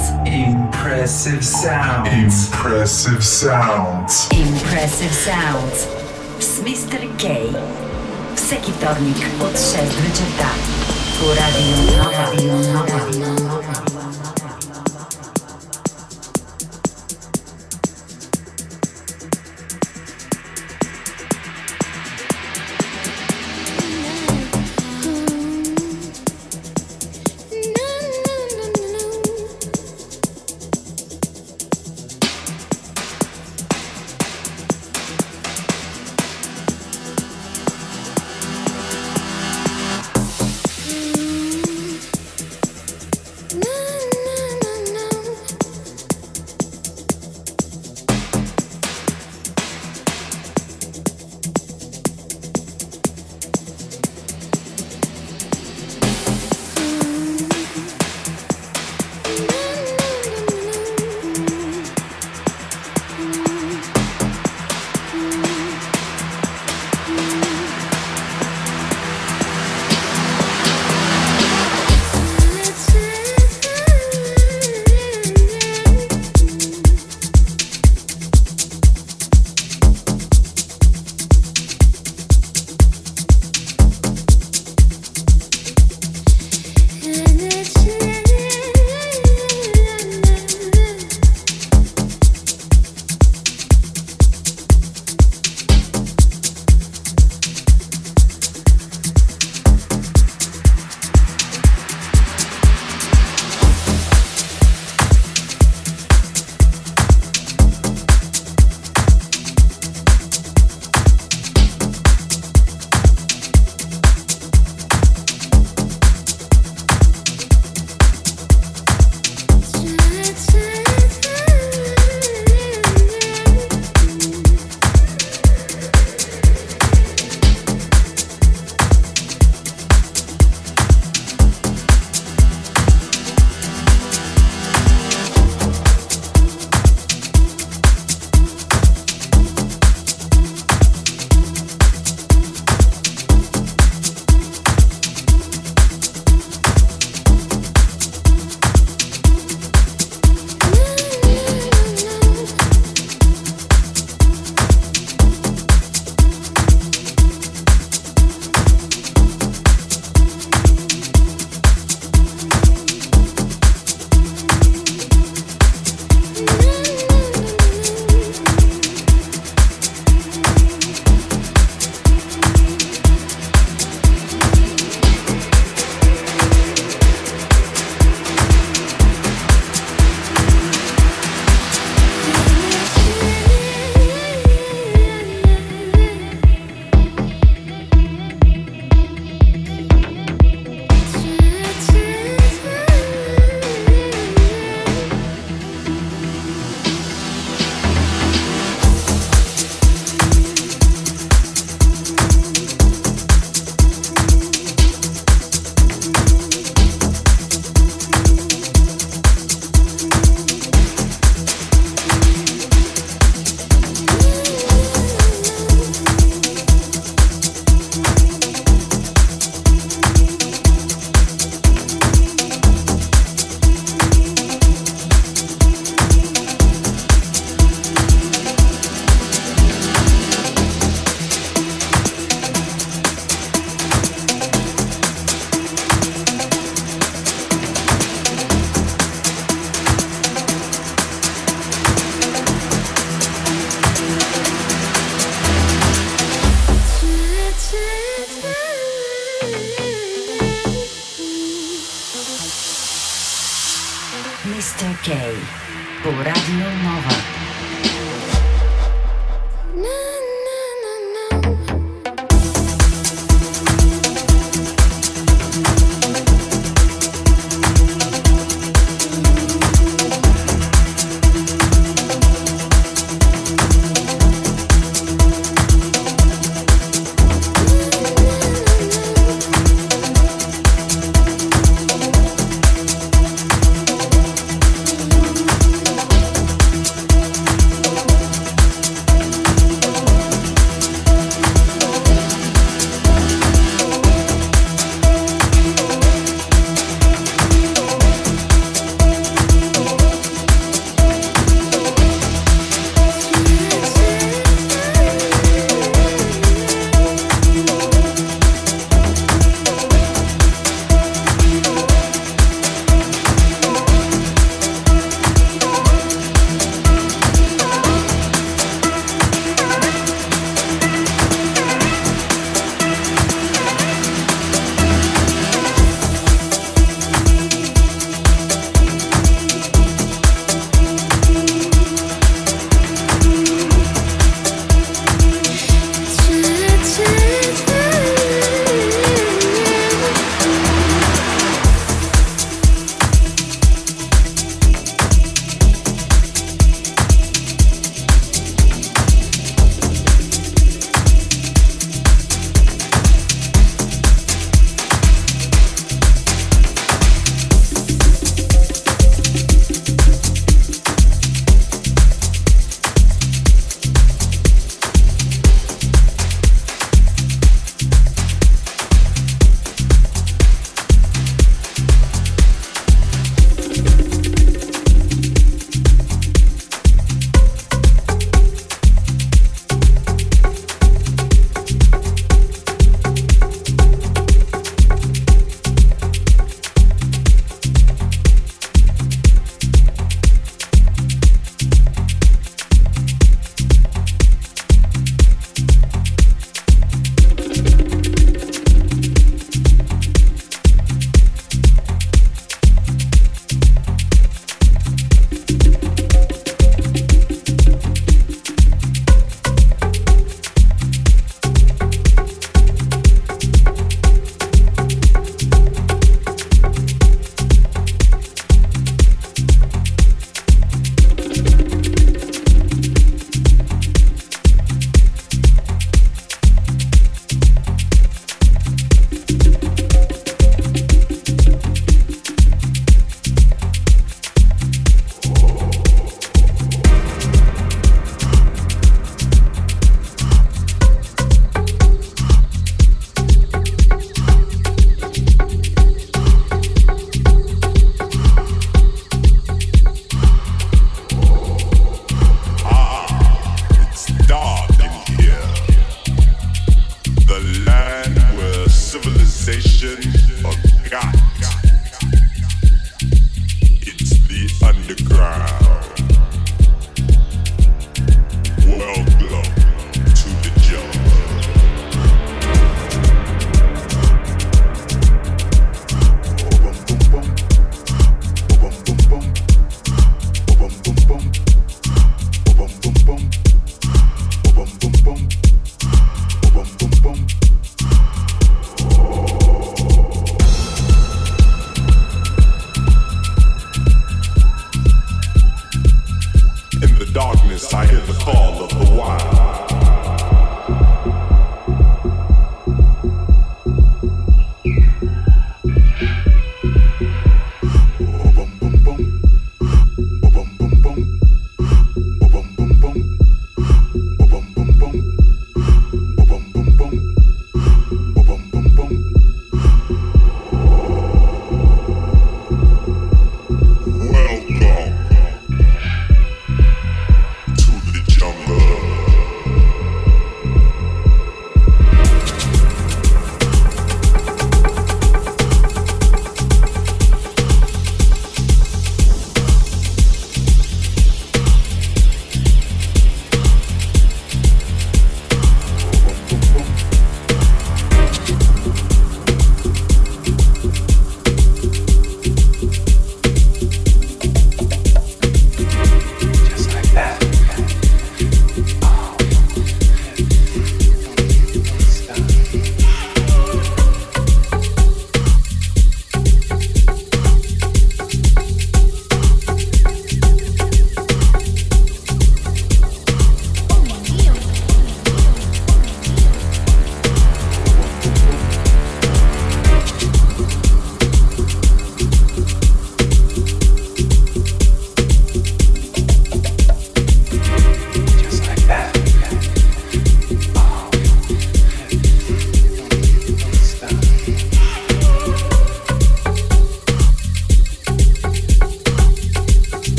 sounds. Impressive sounds. Impressive sounds. Impressive sounds. Z Mr. K. W sekitornik od 6 do 4. nova. Radio Nowa. Radio Nowa.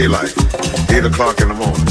8 o'clock in the morning.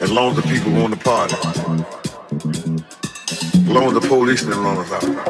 As long as the people want to party. As long as the police didn't run us out.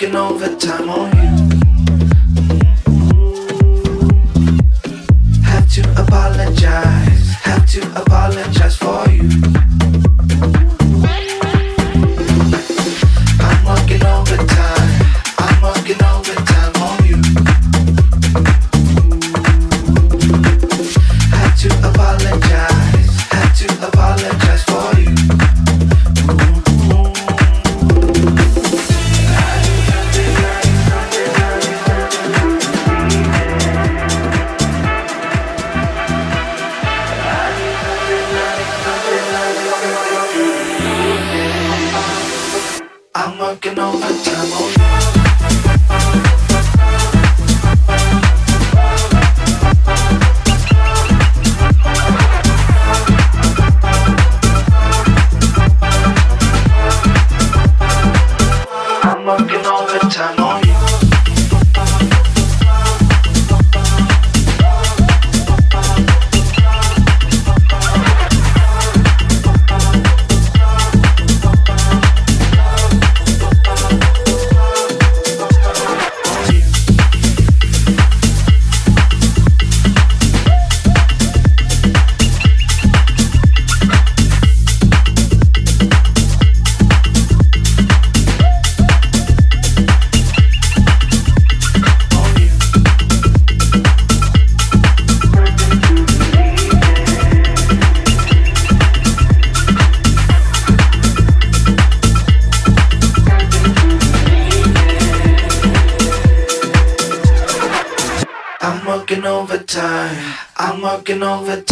Have to on have apologize